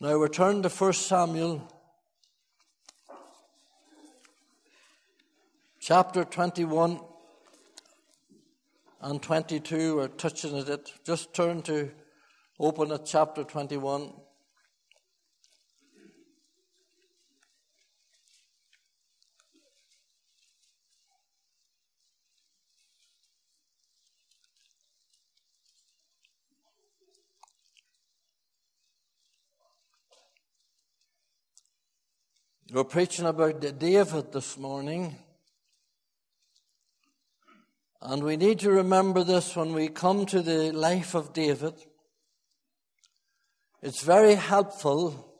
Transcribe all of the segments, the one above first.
Now we turn to 1 Samuel chapter 21 and 22. We're touching at it. Just turn to open at chapter 21. We're preaching about David this morning. And we need to remember this when we come to the life of David. It's very helpful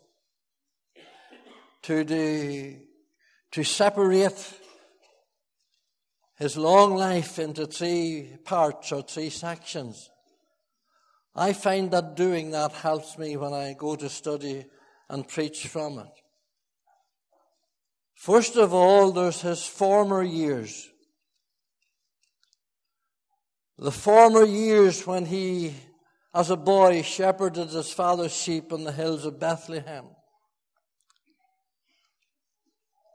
to, do, to separate his long life into three parts or three sections. I find that doing that helps me when I go to study and preach from it. First of all, there's his former years. The former years when he, as a boy, shepherded his father's sheep on the hills of Bethlehem.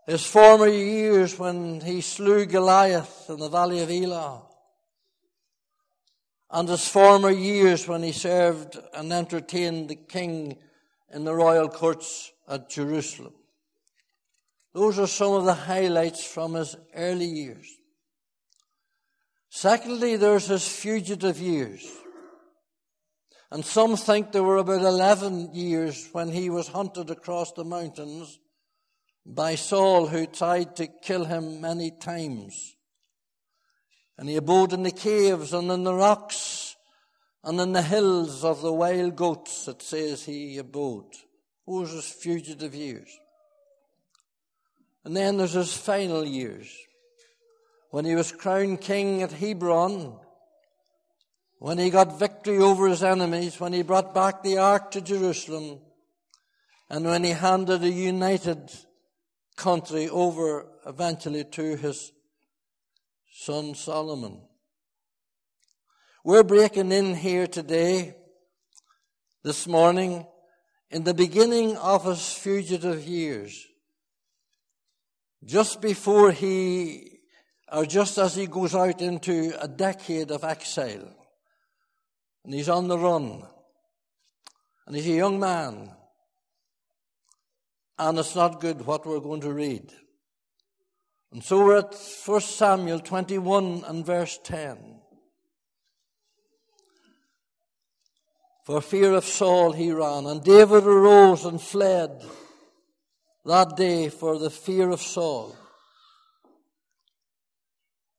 His former years when he slew Goliath in the valley of Elah. And his former years when he served and entertained the king in the royal courts at Jerusalem. Those are some of the highlights from his early years. Secondly, there's his fugitive years. And some think there were about 11 years when he was hunted across the mountains by Saul, who tried to kill him many times. And he abode in the caves and in the rocks and in the hills of the wild goats, it says he abode. Those are his fugitive years. And then there's his final years. When he was crowned king at Hebron, when he got victory over his enemies, when he brought back the ark to Jerusalem, and when he handed a united country over eventually to his son Solomon. We're breaking in here today, this morning, in the beginning of his fugitive years just before he, or just as he goes out into a decade of exile, and he's on the run, and he's a young man, and it's not good what we're going to read. And so we're at 1 Samuel 21 and verse 10. For fear of Saul he ran, and David arose and fled that day for the fear of Saul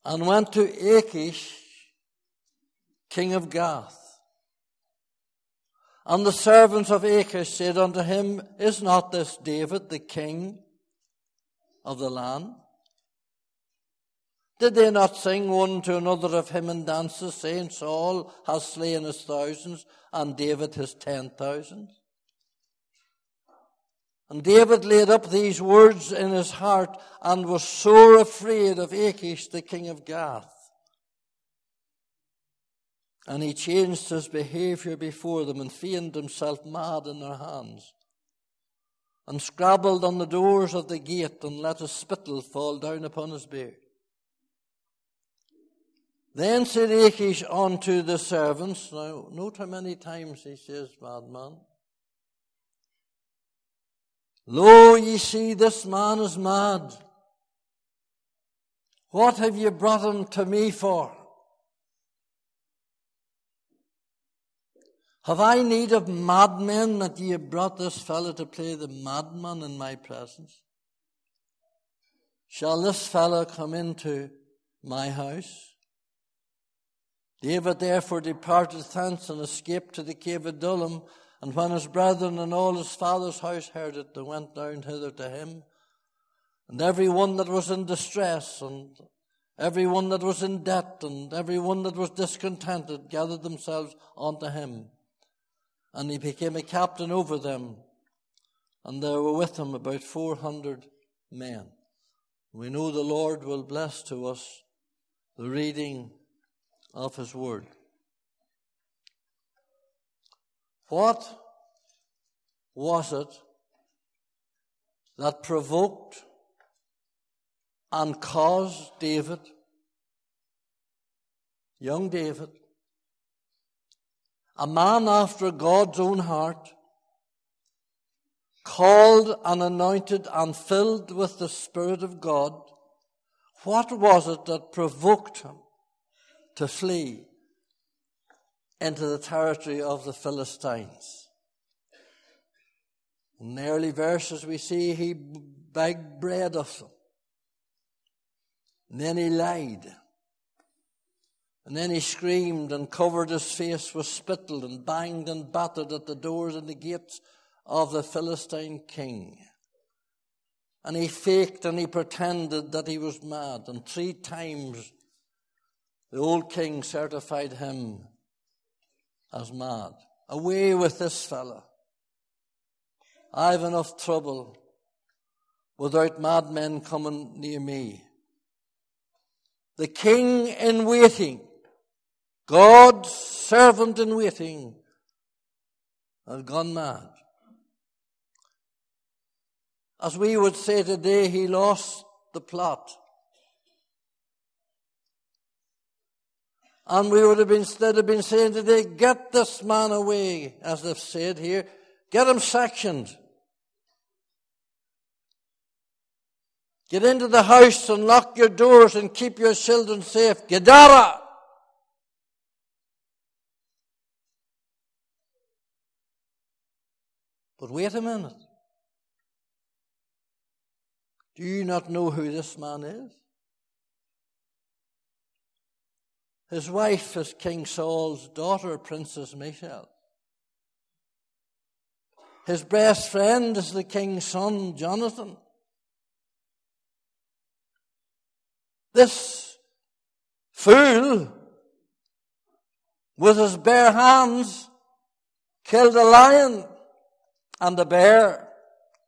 and went to Achish, king of Gath. And the servants of Achish said unto him, Is not this David the king of the land? Did they not sing one to another of him in dances, saying, Saul has slain his thousands, and David his ten thousands? And David laid up these words in his heart and was sore afraid of Achish, the king of Gath. And he changed his behavior before them and feigned himself mad in their hands, and scrabbled on the doors of the gate and let a spittle fall down upon his beard. Then said Achish unto the servants, now note how many times he says, madman. Lo, ye see, this man is mad. What have you brought him to me for? Have I need of madmen that ye have brought this fellow to play the madman in my presence? Shall this fellow come into my house? David therefore departed thence and escaped to the cave of Adullam and when his brethren and all his father's house heard it, they went down hither to him. And every one that was in distress, and every one that was in debt, and every one that was discontented gathered themselves unto him. And he became a captain over them. And there were with him about 400 men. We know the Lord will bless to us the reading of his word. What was it that provoked and caused David, young David, a man after God's own heart, called and anointed and filled with the Spirit of God, what was it that provoked him to flee into the territory of the Philistines? In the early verses, we see he begged bread of them. And then he lied. And then he screamed and covered his face with spittle and banged and battered at the doors and the gates of the Philistine king. And he faked and he pretended that he was mad. And three times the old king certified him as mad. Away with this fellow. I've enough trouble without madmen coming near me. The king in waiting, God's servant in waiting, has gone mad. As we would say today, he lost the plot. And we would have been, instead of been saying today, get this man away, as they've said here, get him sectioned. Get into the house and lock your doors and keep your children safe. Gedara! But wait a minute. Do you not know who this man is? His wife is King Saul's daughter, Princess Michal. His best friend is the king's son, Jonathan. This fool, with his bare hands, killed a lion and a bear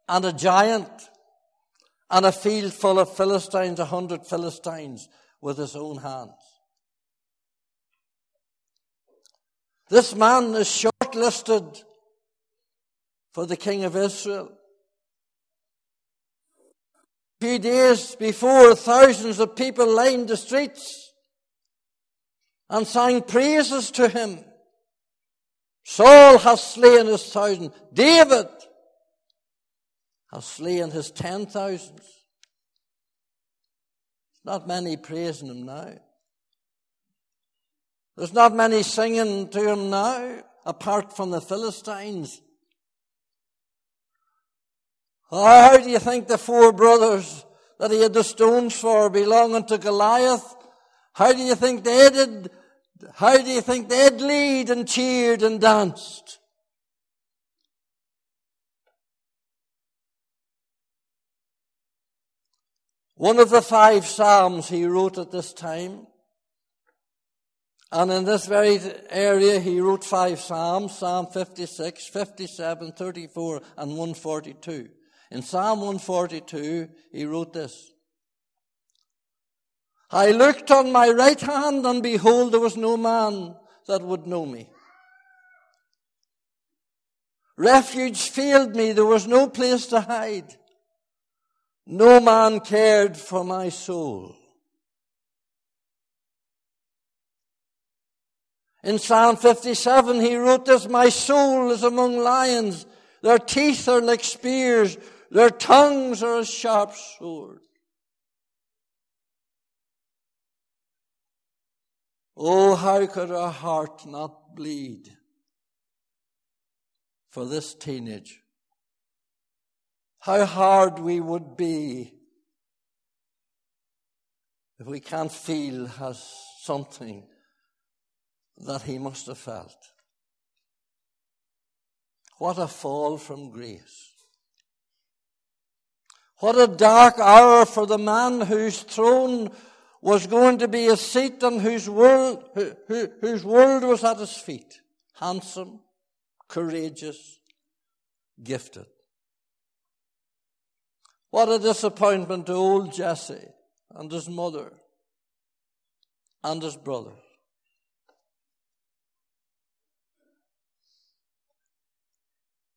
and a giant and a field full of Philistines, a hundred Philistines, with his own hands. This man is shortlisted for the king of Israel. A few days before, thousands of people lined the streets and sang praises to him. Saul has slain his thousand. David has slain his ten thousands. Not many praising him now. There's not many singing to him now, apart from the Philistines. Ah, how do you think the four brothers that he had the stones for belonging to Goliath, how do you think they did, how do you think they'd lead and cheered and danced? One of the five Psalms he wrote at this time. And in this very area, he wrote five Psalms Psalm 56, 57, 34, and 142. In Psalm 142, he wrote this I looked on my right hand, and behold, there was no man that would know me. Refuge failed me, there was no place to hide. No man cared for my soul. In Psalm 57, he wrote this, My soul is among lions. Their teeth are like spears. Their tongues are a sharp sword. Oh, how could our heart not bleed for this teenage? how hard we would be if we can't feel as something that he must have felt. What a fall from grace. What a dark hour for the man whose throne was going to be a seat and whose world, whose world was at his feet. Handsome, courageous, gifted. What a disappointment to old Jesse and his mother and his brother.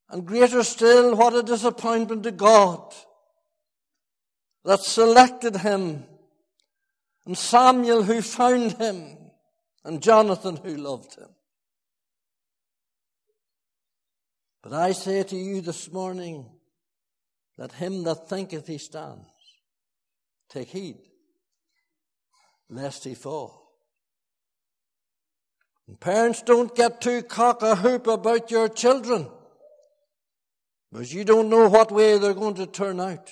And greater still, what a disappointment to God that selected him, and Samuel who found him, and Jonathan who loved him. But I say to you this morning that him that thinketh he stands, take heed, lest he fall. And parents, don't get too cock a hoop about your children, because you don't know what way they're going to turn out.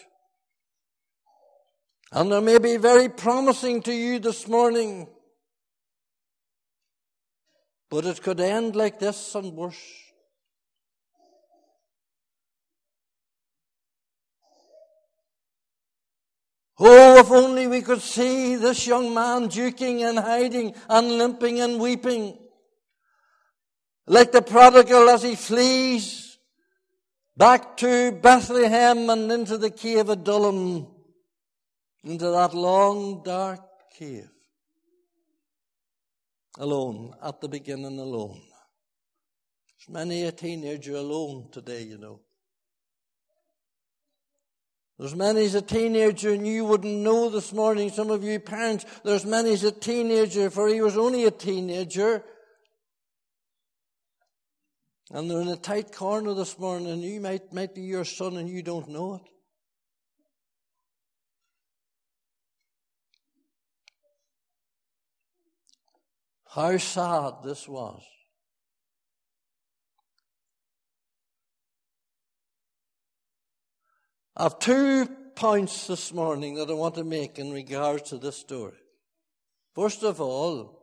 And they may be very promising to you this morning, but it could end like this and worse. Oh, if only we could see this young man duking and hiding and limping and weeping. Like the prodigal as he flees back to Bethlehem and into the cave of Adullam, into that long dark cave. Alone, at the beginning alone. There's many a teenager alone today, you know. There's many a teenager, and you wouldn't know this morning, some of you parents, there's many a teenager, for he was only a teenager. And they're in a tight corner this morning, and you might, might be your son and you don't know it. How sad this was. I have two points this morning that I want to make in regards to this story. First of all,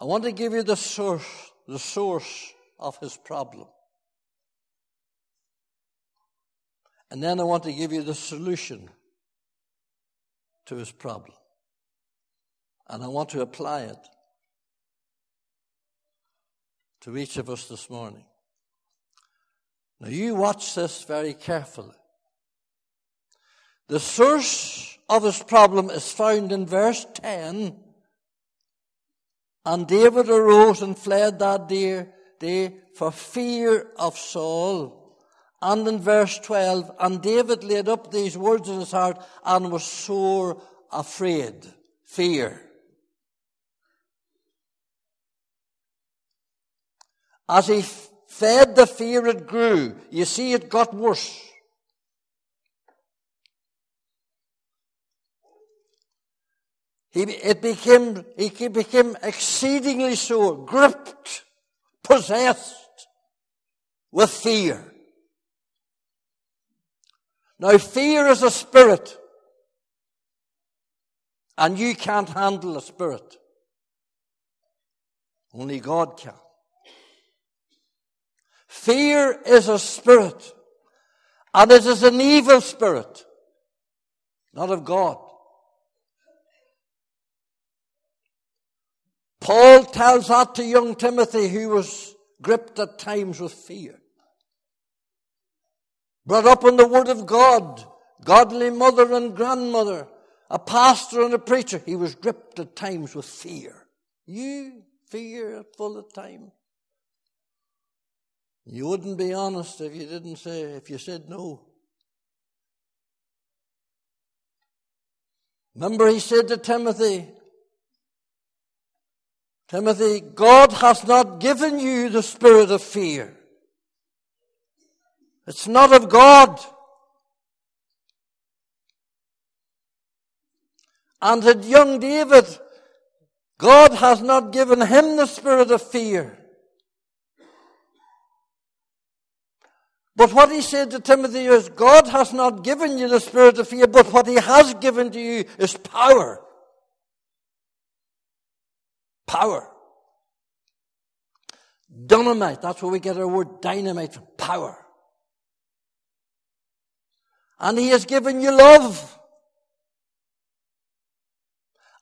I want to give you the source, the source of his problem. And then I want to give you the solution to his problem. And I want to apply it to each of us this morning. Now you watch this very carefully. The source of his problem is found in verse 10. And David arose and fled that day, day for fear of Saul. And in verse 12, and David laid up these words in his heart and was sore afraid. Fear. As he fed the fear, it grew. You see, it got worse. He, it became, he became exceedingly sore, gripped, possessed with fear. Now, fear is a spirit, and you can't handle a spirit. Only God can. Fear is a spirit, and it is an evil spirit, not of God. Paul tells that to young Timothy, who was gripped at times with fear. Brought up in the Word of God, godly mother and grandmother, a pastor and a preacher, he was gripped at times with fear. You fear full of time. You wouldn't be honest if you didn't say, if you said no. Remember, he said to Timothy, Timothy, God has not given you the spirit of fear. It's not of God. And to young David, God has not given him the spirit of fear. But what he said to Timothy is, God has not given you the spirit of fear, but what he has given to you is power. Power. Dynamite, that's where we get our word dynamite from, power. And he has given you love.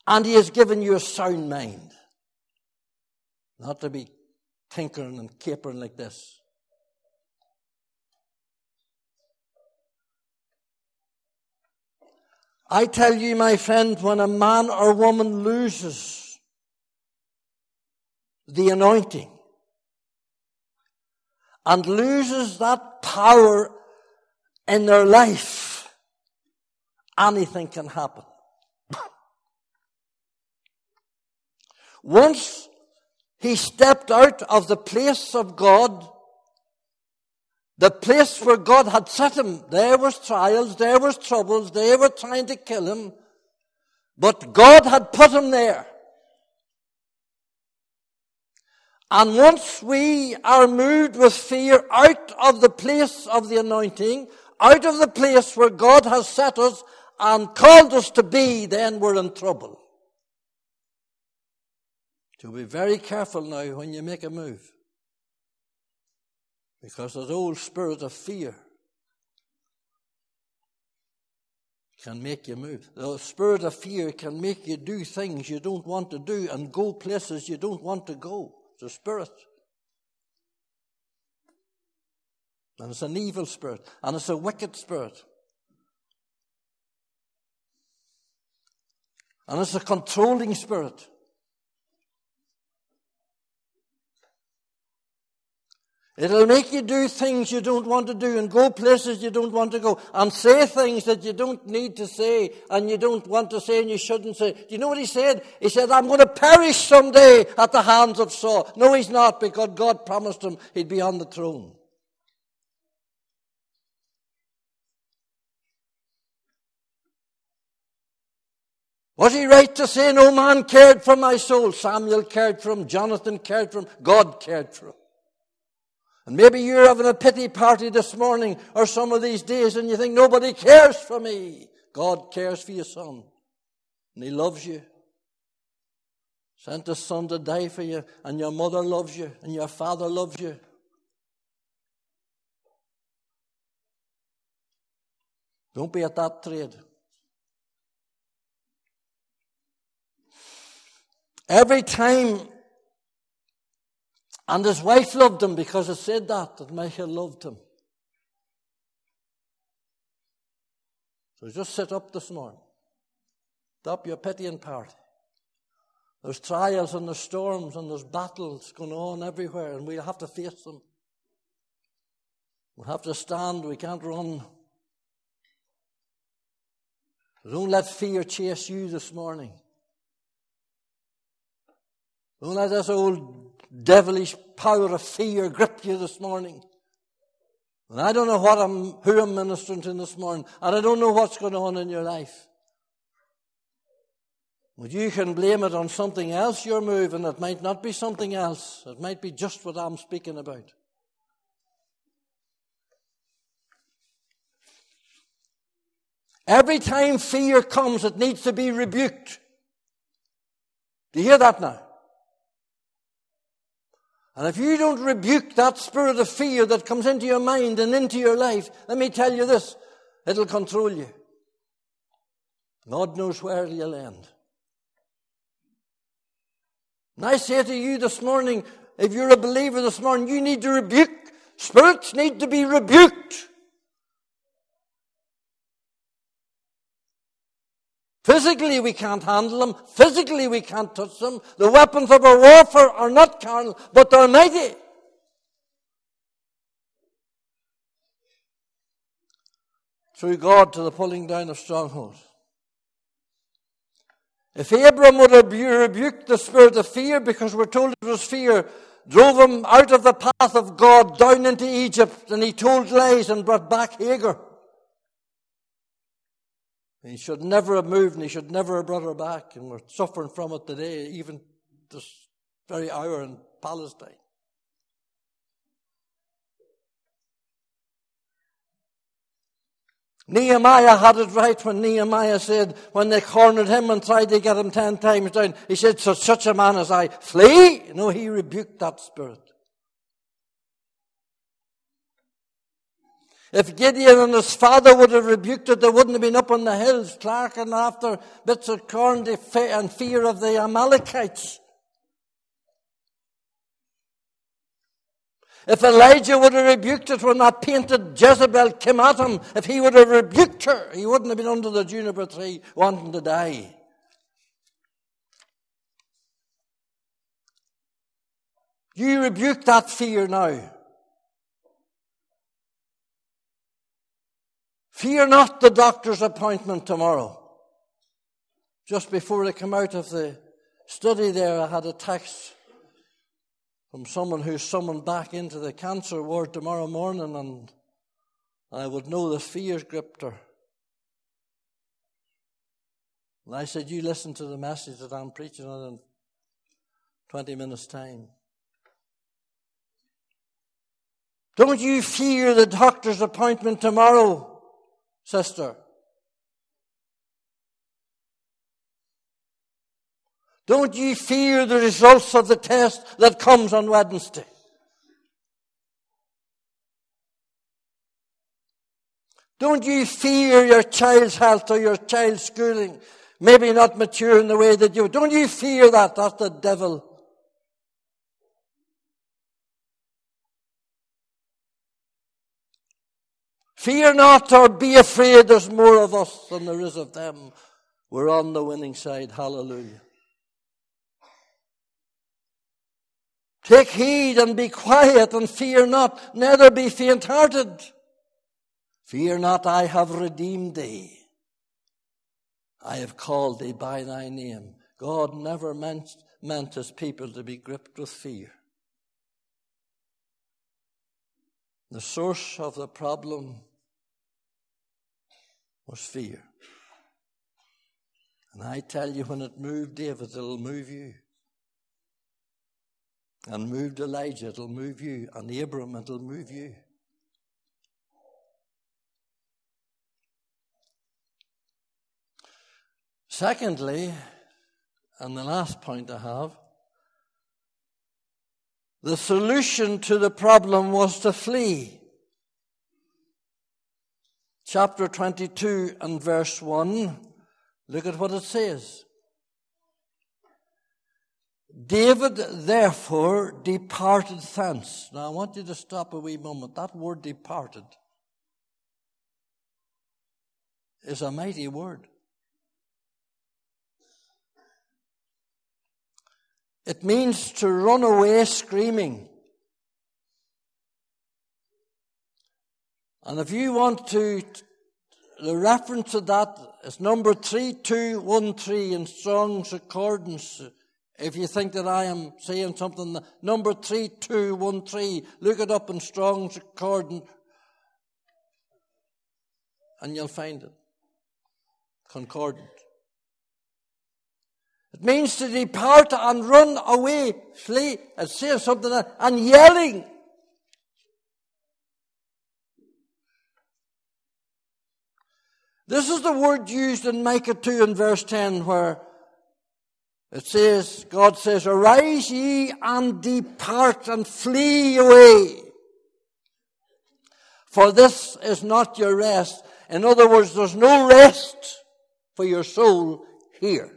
And he has given you a sound mind. Not to be tinkering and capering like this. I tell you, my friend, when a man or woman loses the anointing and loses that power in their life, anything can happen. Once he stepped out of the place of God, the place where God had set him, there was trials, there was troubles, they were trying to kill him, but God had put him there. And once we are moved with fear out of the place of the anointing, out of the place where God has set us and called us to be, then we're in trouble. So be very careful now when you make a move. Because that old spirit of fear can make you move. The spirit of fear can make you do things you don't want to do and go places you don't want to go. A spirit. And it's an evil spirit. And it's a wicked spirit. And it's a controlling spirit. It'll make you do things you don't want to do and go places you don't want to go and say things that you don't need to say and you don't want to say and you shouldn't say. Do you know what he said? He said, I'm going to perish someday at the hands of Saul. No, he's not because God promised him he'd be on the throne. Was he right to say no man cared for my soul? Samuel cared for him, Jonathan cared for him, God cared for him. And maybe you're having a pity party this morning or some of these days and you think nobody cares for me. God cares for your son. And he loves you. Sent his son to die for you and your mother loves you and your father loves you. Don't be at that trade. Every time and his wife loved him because it said that, that Michael loved him. So just sit up this morning. Stop your pitying party. There's trials and there's storms and there's battles going on everywhere, and we'll have to face them. We'll have to stand, we can't run. don't let fear chase you this morning. Don't let this old devilish power of fear grip you this morning. And I don't know what I'm, who I'm ministering to this morning, and I don't know what's going on in your life. But you can blame it on something else you're moving. It might not be something else. It might be just what I'm speaking about. Every time fear comes, it needs to be rebuked. Do you hear that now? And if you don't rebuke that spirit of fear that comes into your mind and into your life, let me tell you this, it'll control you. God knows where you'll end. And I say to you this morning, if you're a believer this morning, you need to rebuke. Spirits need to be rebuked. Physically, we can't handle them. Physically, we can't touch them. The weapons of our warfare are not carnal, but they're mighty. Through God to the pulling down of strongholds. If Abram would have rebuked the spirit of fear, because we're told it was fear, drove him out of the path of God down into Egypt, and he told lies and brought back Hagar. He should never have moved and he should never have brought her back. And we're suffering from it today, even this very hour in Palestine. Nehemiah had it right when Nehemiah said, when they cornered him and tried to get him ten times down, he said, so such a man as I, flee! No, he rebuked that spirit. If Gideon and his father would have rebuked it, they wouldn't have been up on the hills, clarking after bits of corn and fear of the Amalekites. If Elijah would have rebuked it when that painted Jezebel came at him, if he would have rebuked her, he wouldn't have been under the juniper tree wanting to die. You rebuke that fear now. Fear not the doctor's appointment tomorrow. Just before I come out of the study there, I had a text from someone who's summoned back into the cancer ward tomorrow morning, and I would know the fear's gripped her. And I said, You listen to the message that I'm preaching on in 20 minutes' time. Don't you fear the doctor's appointment tomorrow sister. Don't ye fear the results of the test that comes on Wednesday? Don't ye fear your child's health or your child's schooling? Maybe not mature in the way that you. Don't you fear that? That's the devil Fear not or be afraid. There's more of us than there is of them. We're on the winning side. Hallelujah. Take heed and be quiet and fear not, neither be faint hearted. Fear not, I have redeemed thee. I have called thee by thy name. God never meant, meant his people to be gripped with fear. The source of the problem was fear. And I tell you, when it moved David, it'll move you. And moved Elijah, it'll move you. And Abram, it'll move you. Secondly, and the last point I have, the solution to the problem was to flee chapter 22 and verse 1, look at what it says. David therefore departed thence. Now I want you to stop a wee moment. That word departed is a mighty word. It means to run away screaming. And if you want to, the reference to that is number 3213 in Strong's Concordance. If you think that I am saying something, number 3213, look it up in Strong's Concordance and you'll find it. Concordant. It means to depart and run away, flee, and say something, and yelling. This is the word used in Micah 2 and verse 10 where it says, God says, Arise ye and depart and flee away. For this is not your rest. In other words, there's no rest for your soul here.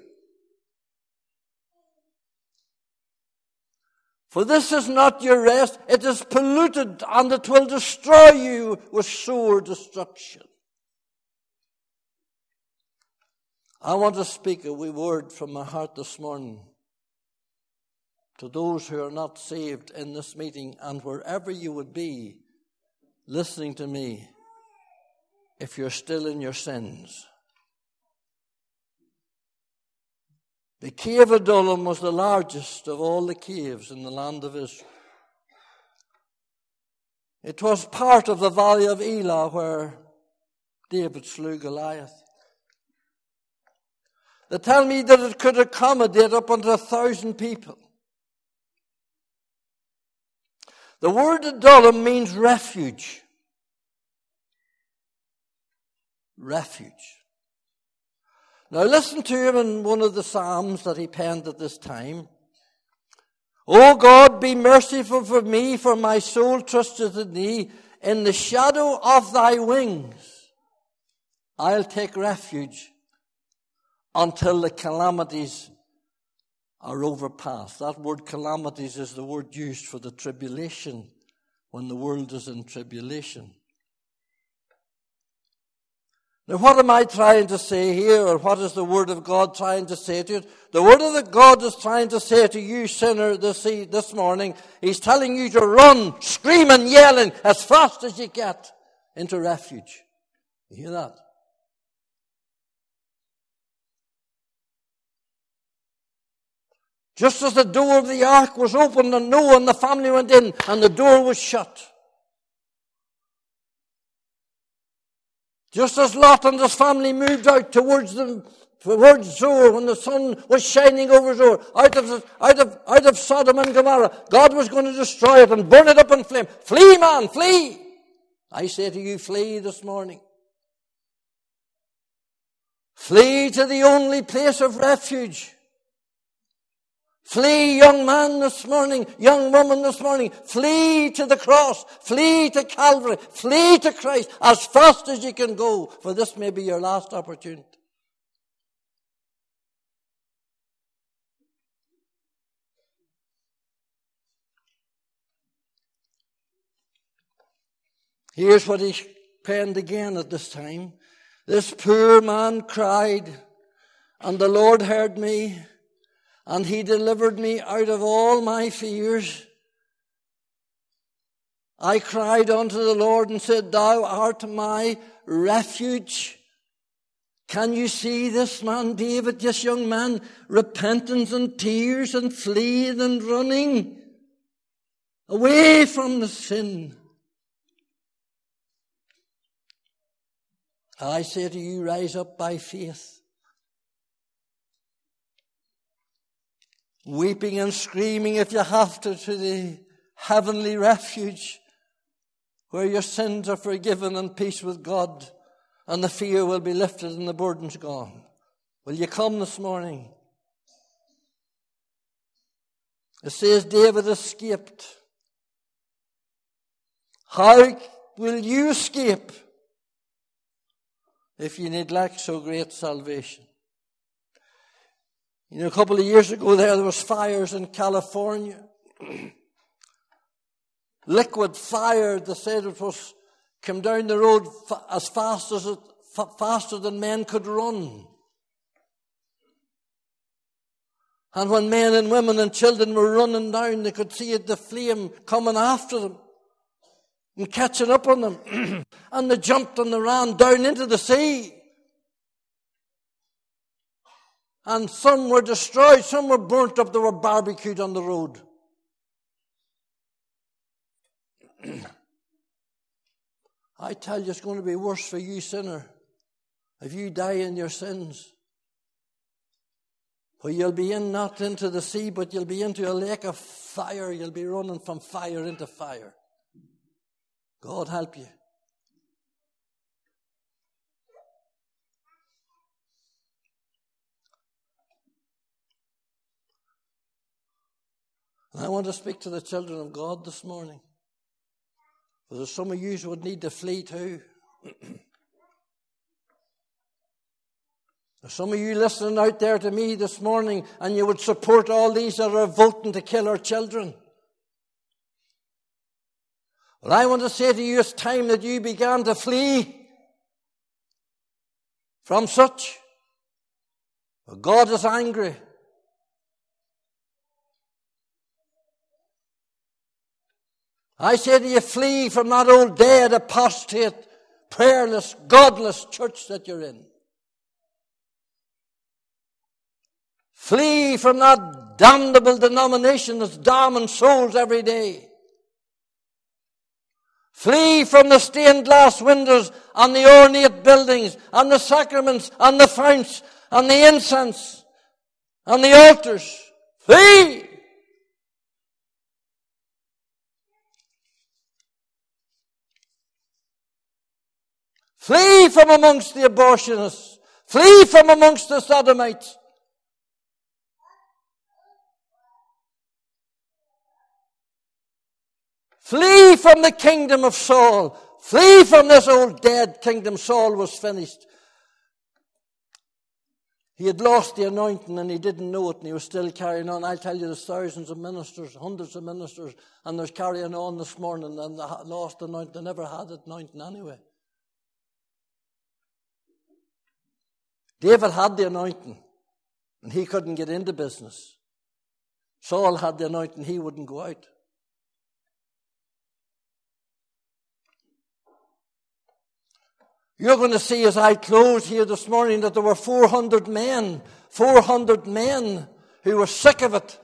For this is not your rest. It is polluted and it will destroy you with sore destruction. I want to speak a wee word from my heart this morning to those who are not saved in this meeting and wherever you would be listening to me if you're still in your sins. The cave of Adullam was the largest of all the caves in the land of Israel. It was part of the valley of Elah where David slew Goliath. They tell me that it could accommodate up unto a thousand people. The word Adullam means refuge. Refuge. Now listen to him in one of the Psalms that he penned at this time. O God, be merciful for me, for my soul trusteth in thee. In the shadow of thy wings, I'll take refuge until the calamities are overpassed. That word calamities is the word used for the tribulation when the world is in tribulation. Now, what am I trying to say here, or what is the Word of God trying to say to you? The Word of the God is trying to say to you, sinner, this, this morning, He's telling you to run, screaming, yelling, as fast as you get into refuge. You hear that? Just as the door of the ark was opened and Noah and the family went in and the door was shut. Just as Lot and his family moved out towards the towards Zoar when the sun was shining over Zoar, out of, out of, out of Sodom and Gomorrah, God was going to destroy it and burn it up in flame. Flee, man, flee! I say to you, flee this morning. Flee to the only place of refuge. Flee, young man, this morning, young woman this morning. Flee to the cross. Flee to Calvary. Flee to Christ as fast as you can go, for this may be your last opportunity. Here's what he penned again at this time. This poor man cried, and the Lord heard me and he delivered me out of all my fears. I cried unto the Lord and said, Thou art my refuge. Can you see this man, David, this young man, repentance and tears and fleeing and running away from the sin? I say to you, rise up by faith. Weeping and screaming if you have to to the heavenly refuge where your sins are forgiven and peace with God and the fear will be lifted and the burden's gone. Will you come this morning? It says David escaped. How will you escape if you neglect so great salvation? You know, a couple of years ago there, there was fires in California. Liquid fire, they said it was, came down the road as fast as it, faster than men could run. And when men and women and children were running down, they could see the flame coming after them and catching up on them. and they jumped and they ran down into the sea. And some were destroyed, some were burnt up, they were barbecued on the road. I tell you, it's going to be worse for you, sinner, if you die in your sins. For you'll be in not into the sea, but you'll be into a lake of fire. You'll be running from fire into fire. God help you. And I want to speak to the children of God this morning. Because some of you would need to flee too. There's some of you listening out there to me this morning and you would support all these that are voting to kill our children. Well, I want to say to you, it's time that you began to flee from such. God is angry. I say to you, flee from that old dead, apostate, prayerless, godless church that you're in. Flee from that damnable denomination that's damning souls every day. Flee from the stained glass windows and the ornate buildings and the sacraments and the founts and the incense and the altars. Flee! Flee from amongst the abortionists. Flee from amongst the sodomites. Flee from the kingdom of Saul. Flee from this old dead kingdom. Saul was finished. He had lost the anointing and he didn't know it and he was still carrying on. I'll tell you, there's thousands of ministers, hundreds of ministers, and they're carrying on this morning and they lost the anointing. They never had the anointing anyway. David had the anointing and he couldn't get into business. Saul had the anointing, he wouldn't go out. You're going to see as I close here this morning that there were 400 men, 400 men who were sick of it.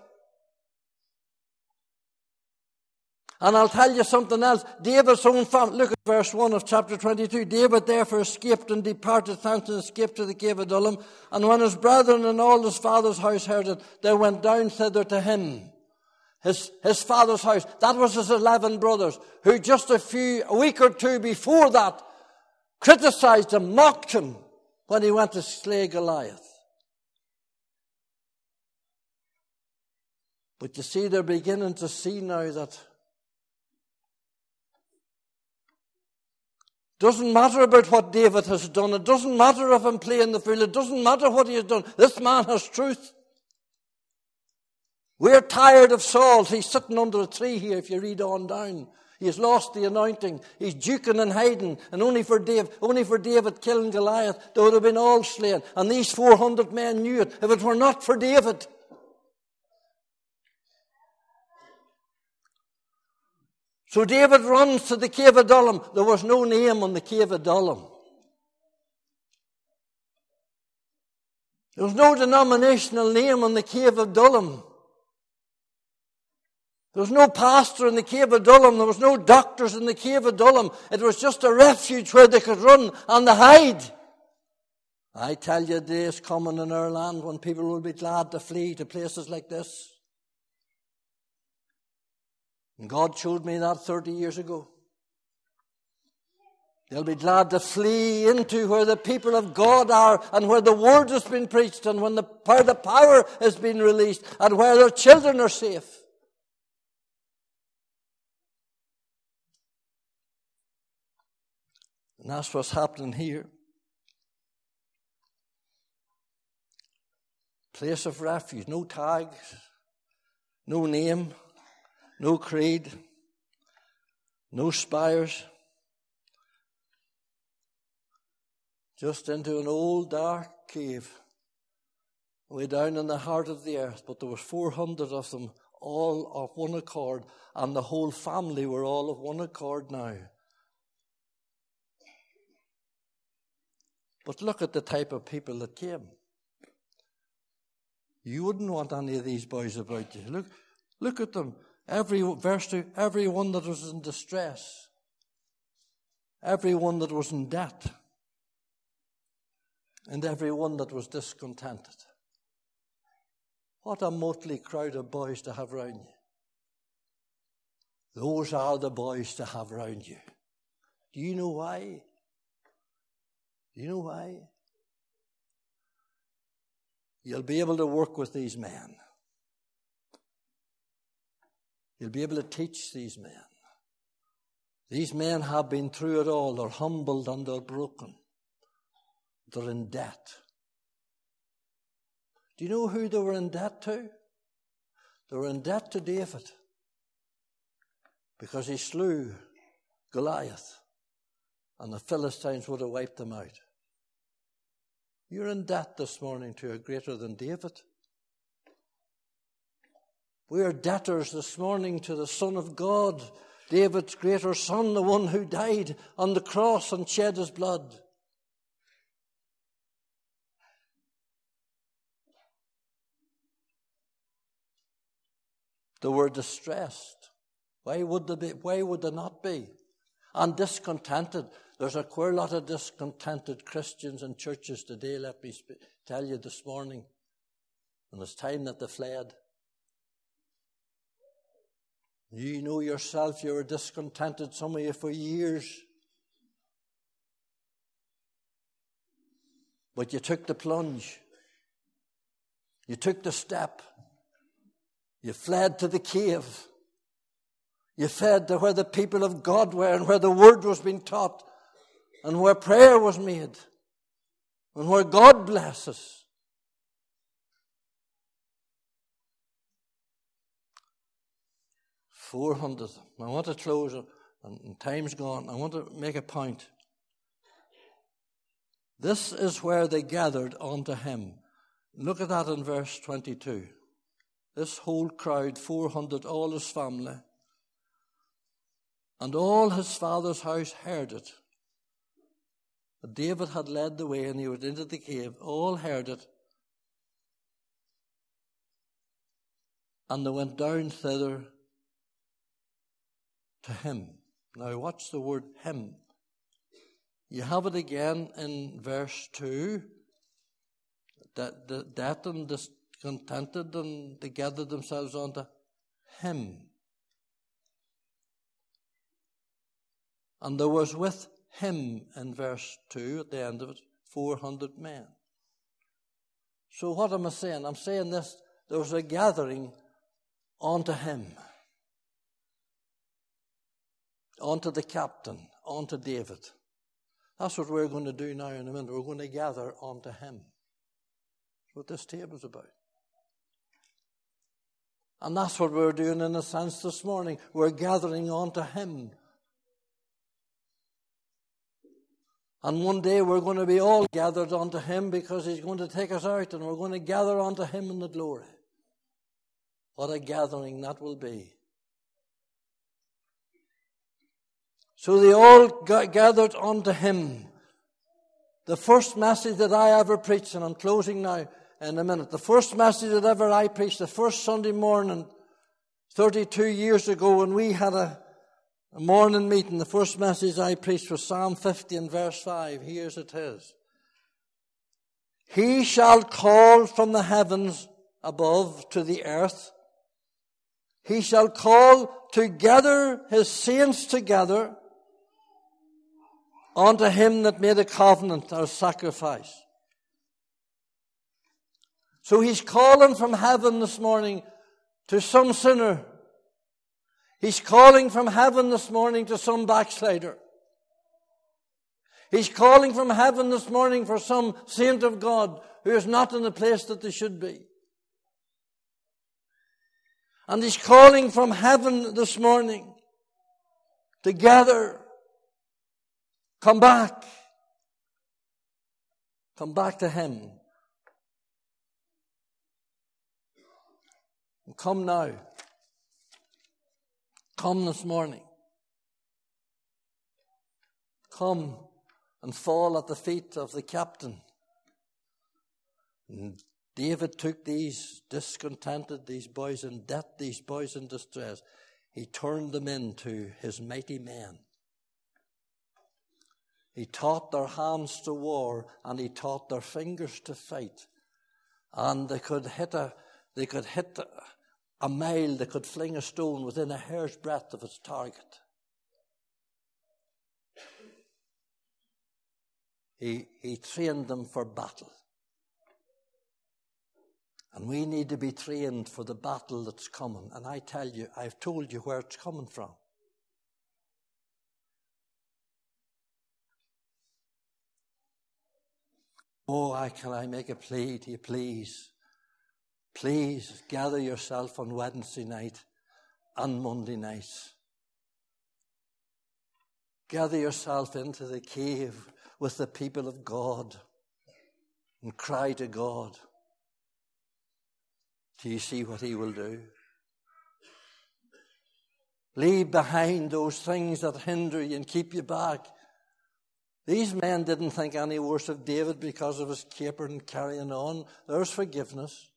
And I'll tell you something else. David's own family, look at verse 1 of chapter 22. David therefore escaped and departed thence and escaped to the cave of Adullam. And when his brethren and all his father's house heard it, they went down thither to him. His, his father's house. That was his 11 brothers, who just a few, a week or two before that, criticized him, mocked him when he went to slay Goliath. But you see, they're beginning to see now that Doesn't matter about what David has done. It doesn't matter if I'm playing the fool. It doesn't matter what he has done. This man has truth. We're tired of Saul. He's sitting under a tree here if you read on down. He has lost the anointing. He's duking and hiding. And only for David, only for David killing Goliath, they would have been all slain. And these 400 men knew it. If it were not for David, So David runs to the cave of Adullam. There was no name on the cave of Adullam. There was no denominational name on the cave of Adullam. There was no pastor in the cave of Adullam. There was no doctors in the cave of Adullam. It was just a refuge where they could run and hide. I tell you, days coming in our land when people will be glad to flee to places like this. And God showed me that 30 years ago. They'll be glad to flee into where the people of God are and where the word has been preached and when the, where the power has been released and where their children are safe. And that's what's happening here. Place of refuge, no tags, no name no creed, no spires, just into an old dark cave way down in the heart of the earth. But there was 400 of them, all of one accord, and the whole family were all of one accord now. But look at the type of people that came. You wouldn't want any of these boys about you. Look, look at them. Every verse to everyone that was in distress, everyone that was in debt, and everyone that was discontented. What a motley crowd of boys to have round you. Those are the boys to have round you. Do you know why? Do you know why? You'll be able to work with these men. You'll be able to teach these men. These men have been through it all. They're humbled and they're broken. They're in debt. Do you know who they were in debt to? They were in debt to David because he slew Goliath and the Philistines would have wiped them out. You're in debt this morning to a greater than David. We are debtors this morning to the Son of God, David's greater son, the one who died on the cross and shed his blood. They were distressed. Why would they be? Why would they not be? And discontented. There's a queer lot of discontented Christians in churches today, let me tell you this morning. And it's time that they fled. You know yourself you were discontented, some of you, for years. But you took the plunge. You took the step. You fled to the cave. You fled to where the people of God were and where the word was being taught and where prayer was made and where God blesses. 400 I want to close, and time's gone. I want to make a point. This is where they gathered unto him. Look at that in verse 22. This whole crowd, 400, all his family, and all his father's house heard it. David had led the way and he went into the cave. All heard it. And they went down thither to him. Now, watch the word him. You have it again in verse 2 that the and discontented and they gathered themselves unto him. And there was with him in verse 2 at the end of it 400 men. So, what am I saying? I'm saying this there was a gathering unto him, unto the captain, unto David. That's what we're going to do now in a minute. We're going to gather unto him. That's what this table's about. And that's what we're doing in a sense this morning. We're gathering unto him And one day we're going to be all gathered unto Him because He's going to take us out and we're going to gather unto Him in the glory. What a gathering that will be. So they all gathered unto Him. The first message that I ever preached, and I'm closing now in a minute, the first message that ever I preached, the first Sunday morning, 32 years ago, when we had a a morning meeting, the first message I preached was Psalm 50 and verse 5. Here's it is. He shall call from the heavens above to the earth. He shall call together his saints together unto him that made a covenant or sacrifice. So he's calling from heaven this morning to some sinner He's calling from heaven this morning to some backslider. He's calling from heaven this morning for some saint of God who is not in the place that they should be. And he's calling from heaven this morning together. Come back. Come back to him. come now. Come this morning. Come and fall at the feet of the captain. And David took these discontented, these boys in debt, these boys in distress. He turned them into his mighty men. He taught their hands to war and he taught their fingers to fight. And they could hit a, they could hit a mile they could fling a stone within a hair's breadth of its target. He, he trained them for battle. And we need to be trained for the battle that's coming. And I tell you, I've told you where it's coming from. Oh, I, can I make a plea to you, please? Please gather yourself on Wednesday night and Monday night. Gather yourself into the cave with the people of God and cry to God. Do you see what He will do? Leave behind those things that hinder you and keep you back. These men didn't think any worse of David because of his caper and carrying on. There's forgiveness.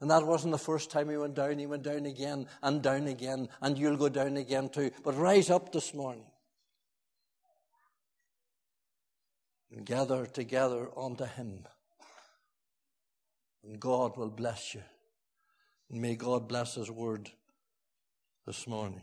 And that wasn't the first time he went down. He went down again and down again, and you'll go down again too. But rise up this morning and gather together unto him. And God will bless you. And may God bless his word this morning.